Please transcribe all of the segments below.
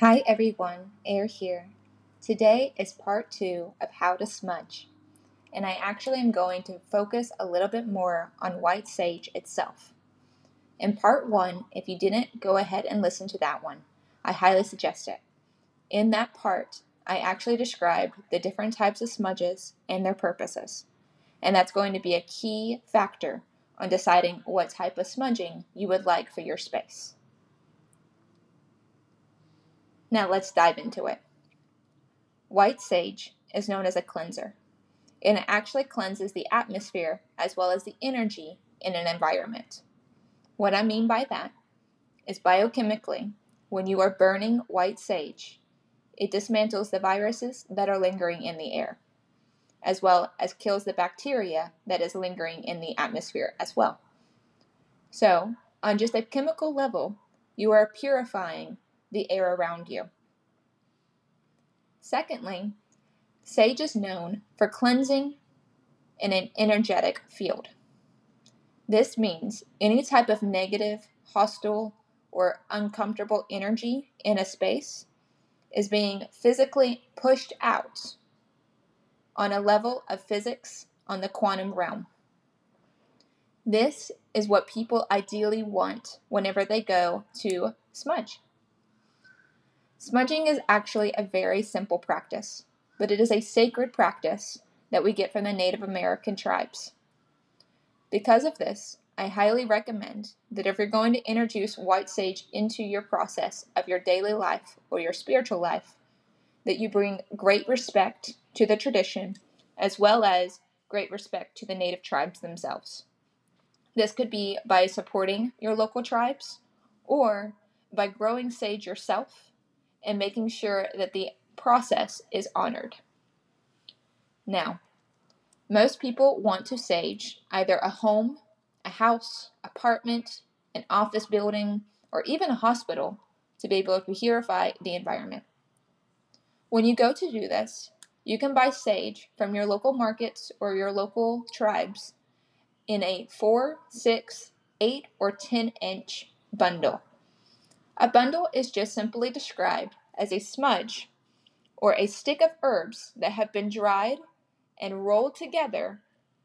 Hi everyone, Air here. Today is part two of how to smudge, and I actually am going to focus a little bit more on white sage itself. In part one, if you didn't go ahead and listen to that one, I highly suggest it. In that part, I actually described the different types of smudges and their purposes, and that's going to be a key factor on deciding what type of smudging you would like for your space. Now let's dive into it. White sage is known as a cleanser, and it actually cleanses the atmosphere as well as the energy in an environment. What I mean by that is biochemically, when you are burning white sage, it dismantles the viruses that are lingering in the air, as well as kills the bacteria that is lingering in the atmosphere as well. So, on just a chemical level, you are purifying the air around you. Secondly, sage is known for cleansing in an energetic field. This means any type of negative, hostile, or uncomfortable energy in a space is being physically pushed out on a level of physics on the quantum realm. This is what people ideally want whenever they go to smudge. Smudging is actually a very simple practice, but it is a sacred practice that we get from the Native American tribes. Because of this, I highly recommend that if you're going to introduce white sage into your process of your daily life or your spiritual life, that you bring great respect to the tradition as well as great respect to the native tribes themselves. This could be by supporting your local tribes or by growing sage yourself and making sure that the process is honored. Now, most people want to sage either a home, a house, apartment, an office building, or even a hospital to be able to purify the environment. When you go to do this, you can buy sage from your local markets or your local tribes in a 4, 6, 8, or 10 inch bundle. A bundle is just simply described as a smudge or a stick of herbs that have been dried and rolled together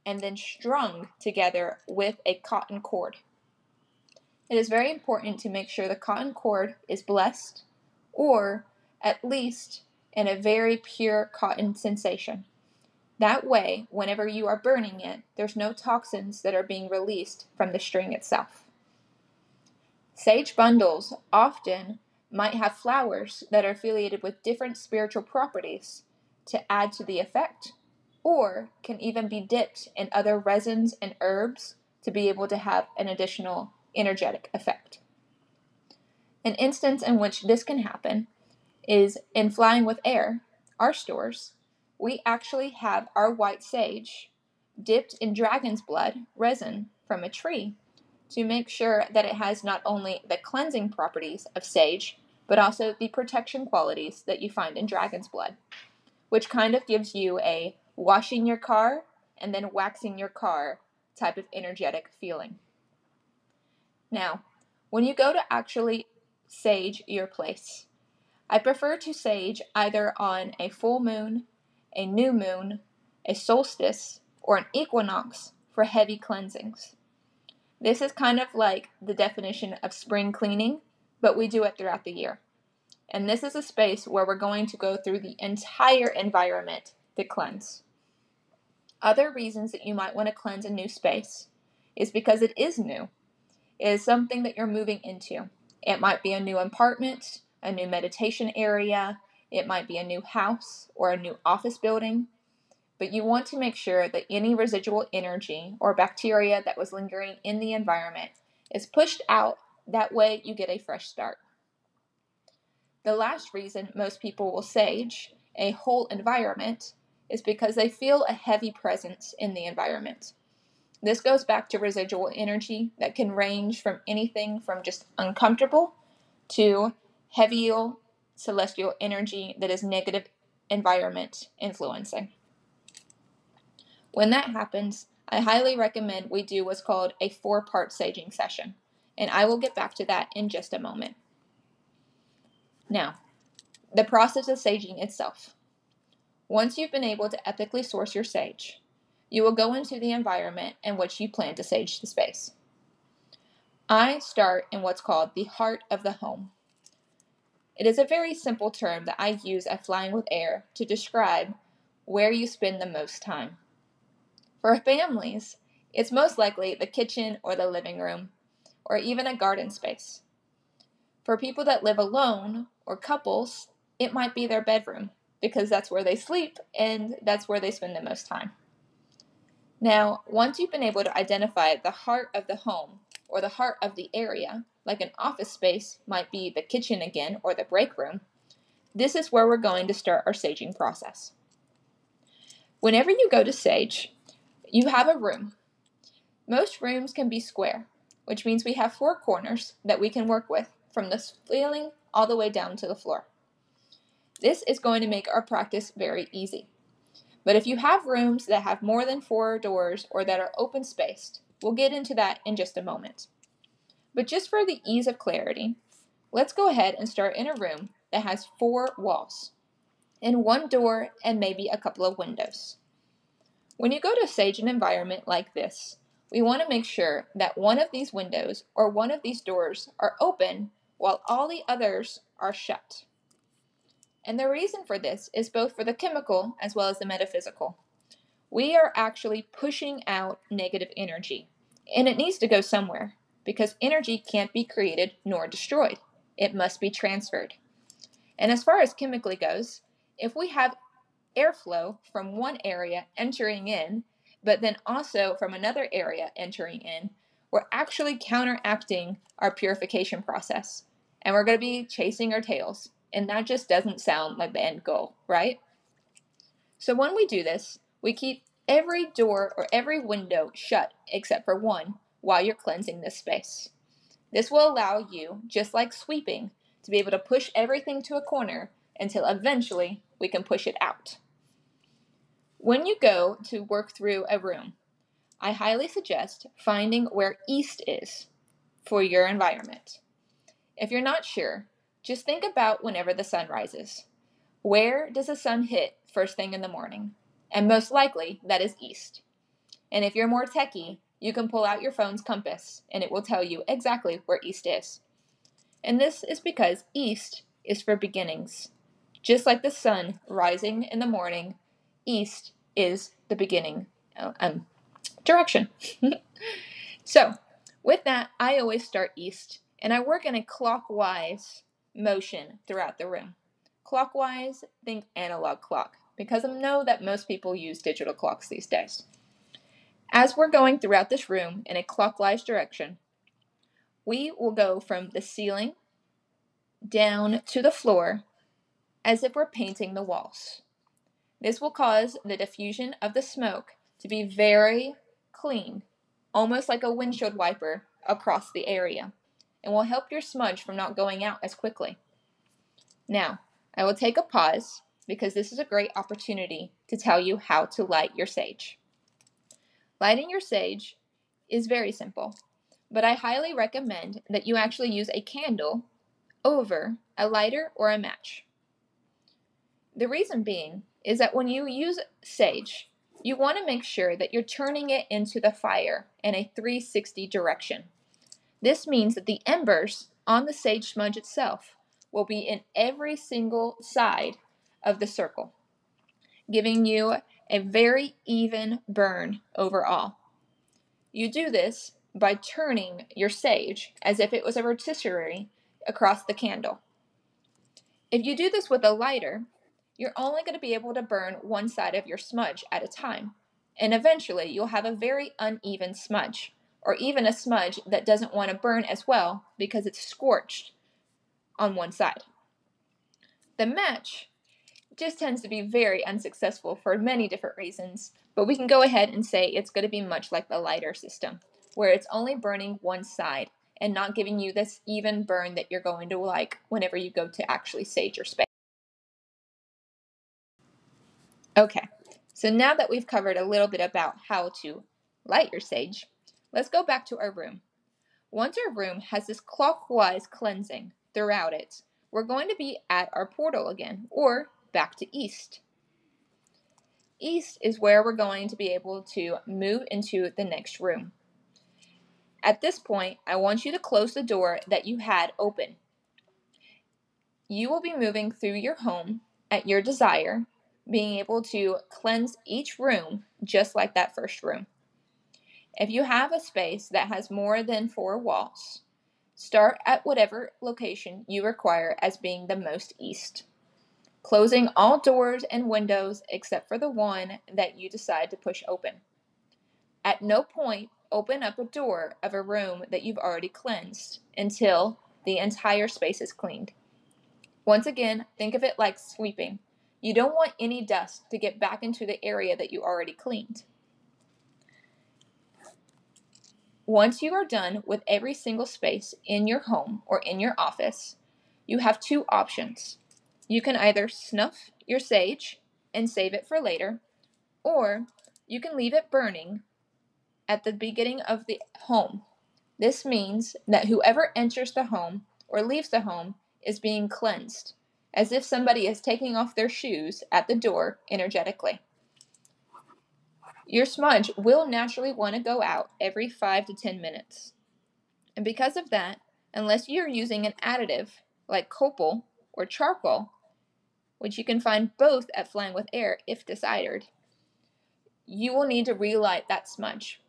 and then strung together with a cotton cord. It is very important to make sure the cotton cord is blessed or at least in a very pure cotton sensation. That way, whenever you are burning it, there's no toxins that are being released from the string itself. Sage bundles often might have flowers that are affiliated with different spiritual properties to add to the effect, or can even be dipped in other resins and herbs to be able to have an additional energetic effect. An instance in which this can happen is in Flying with Air, our stores. We actually have our white sage dipped in dragon's blood resin from a tree to make sure that it has not only the cleansing properties of sage, but also the protection qualities that you find in dragon's blood, which kind of gives you a washing your car and then waxing your car type of energetic feeling. Now, when you go to actually sage your place, I prefer to sage either on a full moon, a new moon, a solstice, or an equinox for heavy cleansings. This is kind of like the definition of spring cleaning, but we do it throughout the year. And this is a space where we're going to go through the entire environment to cleanse. Other reasons that you might want to cleanse a new space is because it is new. It is something that you're moving into. It might be a new apartment, a new meditation area, it might be a new house or a new office building but you want to make sure that any residual energy or bacteria that was lingering in the environment is pushed out. That way, you get a fresh start. The last reason most people will sage a whole environment is because they feel a heavy presence in the environment. This goes back to residual energy that can range from anything from just uncomfortable to heavy celestial energy that is negative environment influencing. When that happens, I highly recommend we do what's called a four part saging session, and I will get back to that in just a moment. Now, the process of saging itself. Once you've been able to ethically source your sage, you will go into the environment in which you plan to sage the space. I start in what's called the heart of the home. It is a very simple term that I use at Flying with Air to describe where you spend the most time. For families, it's most likely the kitchen or the living room, or even a garden space. For people that live alone or couples, it might be their bedroom because that's where they sleep and that's where they spend the most time. Now, once you've been able to identify the heart of the home or the heart of the area, like an office space might be the kitchen again or the break room, this is where we're going to start our saging process. Whenever you go to sage, you have a room. Most rooms can be square, which means we have four corners that we can work with from the ceiling all the way down to the floor. This is going to make our practice very easy. But if you have rooms that have more than four doors or that are open spaced, we'll get into that in just a moment. But just for the ease of clarity, let's go ahead and start in a room that has four walls and one door and maybe a couple of windows. When you go to sage an environment like this, we want to make sure that one of these windows or one of these doors are open while all the others are shut. And the reason for this is both for the chemical as well as the metaphysical. We are actually pushing out negative energy, and it needs to go somewhere because energy can't be created nor destroyed. It must be transferred. And as far as chemically goes, if we have airflow from one area entering in, but then also from another area entering in, we're actually counteracting our purification process. And we're going to be chasing our tails. And that just doesn't sound like the end goal, right? So when we do this, we keep every door or every window shut except for one while you're cleansing this space. This will allow you, just like sweeping, to be able to push everything to a corner until eventually we can push it out. When you go to work through a room, I highly suggest finding where east is for your environment. If you're not sure, just think about whenever the sun rises. Where does the sun hit first thing in the morning? And most likely, that is east. And if you're more techie, you can pull out your phone's compass and it will tell you exactly where east is. And this is because east is for beginnings. Just like the sun rising in the morning, east is the beginning uh, um, direction. so, with that, I always start east and I work in a clockwise motion throughout the room. Clockwise, think analog clock, because I know that most people use digital clocks these days. As we're going throughout this room in a clockwise direction, we will go from the ceiling down to the floor as if we're painting the walls. This will cause the diffusion of the smoke to be very clean, almost like a windshield wiper across the area, and will help your smudge from not going out as quickly. Now, I will take a pause because this is a great opportunity to tell you how to light your sage. Lighting your sage is very simple, but I highly recommend that you actually use a candle over a lighter or a match. The reason being is that when you use sage, you want to make sure that you're turning it into the fire in a 360 direction. This means that the embers on the sage smudge itself will be in every single side of the circle, giving you a very even burn overall. You do this by turning your sage as if it was a rotisserie across the candle. If you do this with a lighter, you're only going to be able to burn one side of your smudge at a time, and eventually you'll have a very uneven smudge, or even a smudge that doesn't want to burn as well because it's scorched on one side. The match just tends to be very unsuccessful for many different reasons, but we can go ahead and say it's going to be much like the lighter system, where it's only burning one side and not giving you this even burn that you're going to like whenever you go to actually sage your space. Okay, so now that we've covered a little bit about how to light your sage, let's go back to our room. Once our room has this clockwise cleansing throughout it, we're going to be at our portal again, or back to east. East is where we're going to be able to move into the next room. At this point, I want you to close the door that you had open. You will be moving through your home at your desire, being able to cleanse each room just like that first room. If you have a space that has more than four walls, start at whatever location you require as being the most east, closing all doors and windows except for the one that you decide to push open. At no point open up a door of a room that you've already cleansed until the entire space is cleaned. Once again, think of it like sweeping. You don't want any dust to get back into the area that you already cleaned. Once you are done with every single space in your home or in your office, you have two options. You can either snuff your sage and save it for later, or you can leave it burning at the beginning of the home. This means that whoever enters the home or leaves the home is being cleansed, as if somebody is taking off their shoes at the door energetically. Your smudge will naturally want to go out every 5 to 10 minutes. And because of that, unless you're using an additive like copal or charcoal, which you can find both at Flying with Air if desired, you will need to relight that smudge.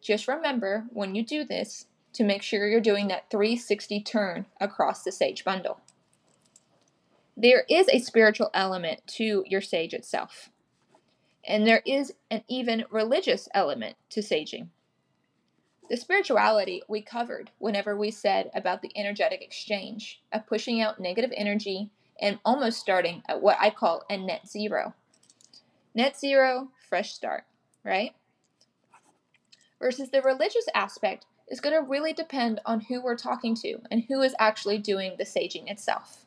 Just remember when you do this to make sure you're doing that 360 turn across the sage bundle. There is a spiritual element to your sage itself. And there is an even religious element to saging. The spirituality we covered whenever we said about the energetic exchange of pushing out negative energy and almost starting at what I call a net zero. Net zero, fresh start, right? Versus the religious aspect is going to really depend on who we're talking to and who is actually doing the saging itself.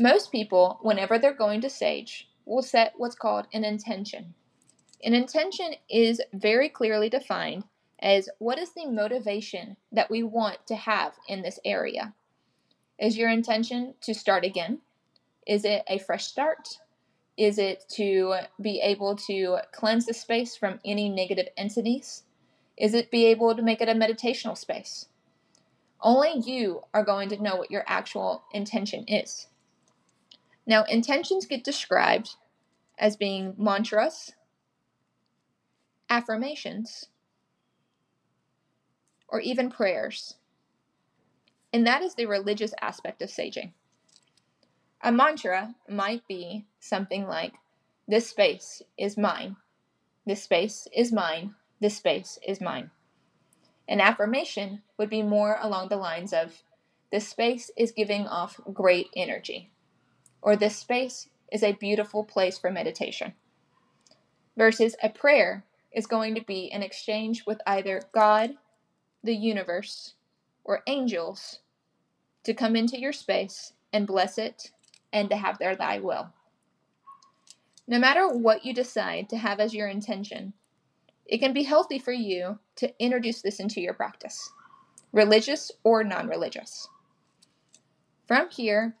Most people, whenever they're going to sage, will set what's called an intention. An intention is very clearly defined as what is the motivation that we want to have in this area. Is your intention to start again? Is it a fresh start? Is it to be able to cleanse the space from any negative entities? Is it be able to make it a meditational space? Only you are going to know what your actual intention is. Now, intentions get described as being mantras, affirmations, or even prayers. And that is the religious aspect of saging. A mantra might be something like, This space is mine. This space is mine. This space is mine. An affirmation would be more along the lines of, This space is giving off great energy. Or this space is a beautiful place for meditation. Versus a prayer is going to be an exchange with either God, the universe, or angels to come into your space and bless it and to have their thy will. No matter what you decide to have as your intention, it can be healthy for you to introduce this into your practice, religious or non religious. From here,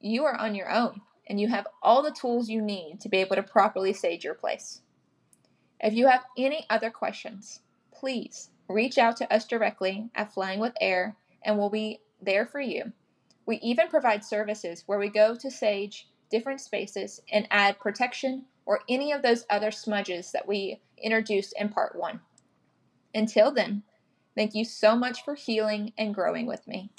you are on your own and you have all the tools you need to be able to properly sage your place. If you have any other questions, please reach out to us directly at Flying with Air and we'll be there for you. We even provide services where we go to sage different spaces and add protection or any of those other smudges that we introduced in part one. Until then, thank you so much for healing and growing with me.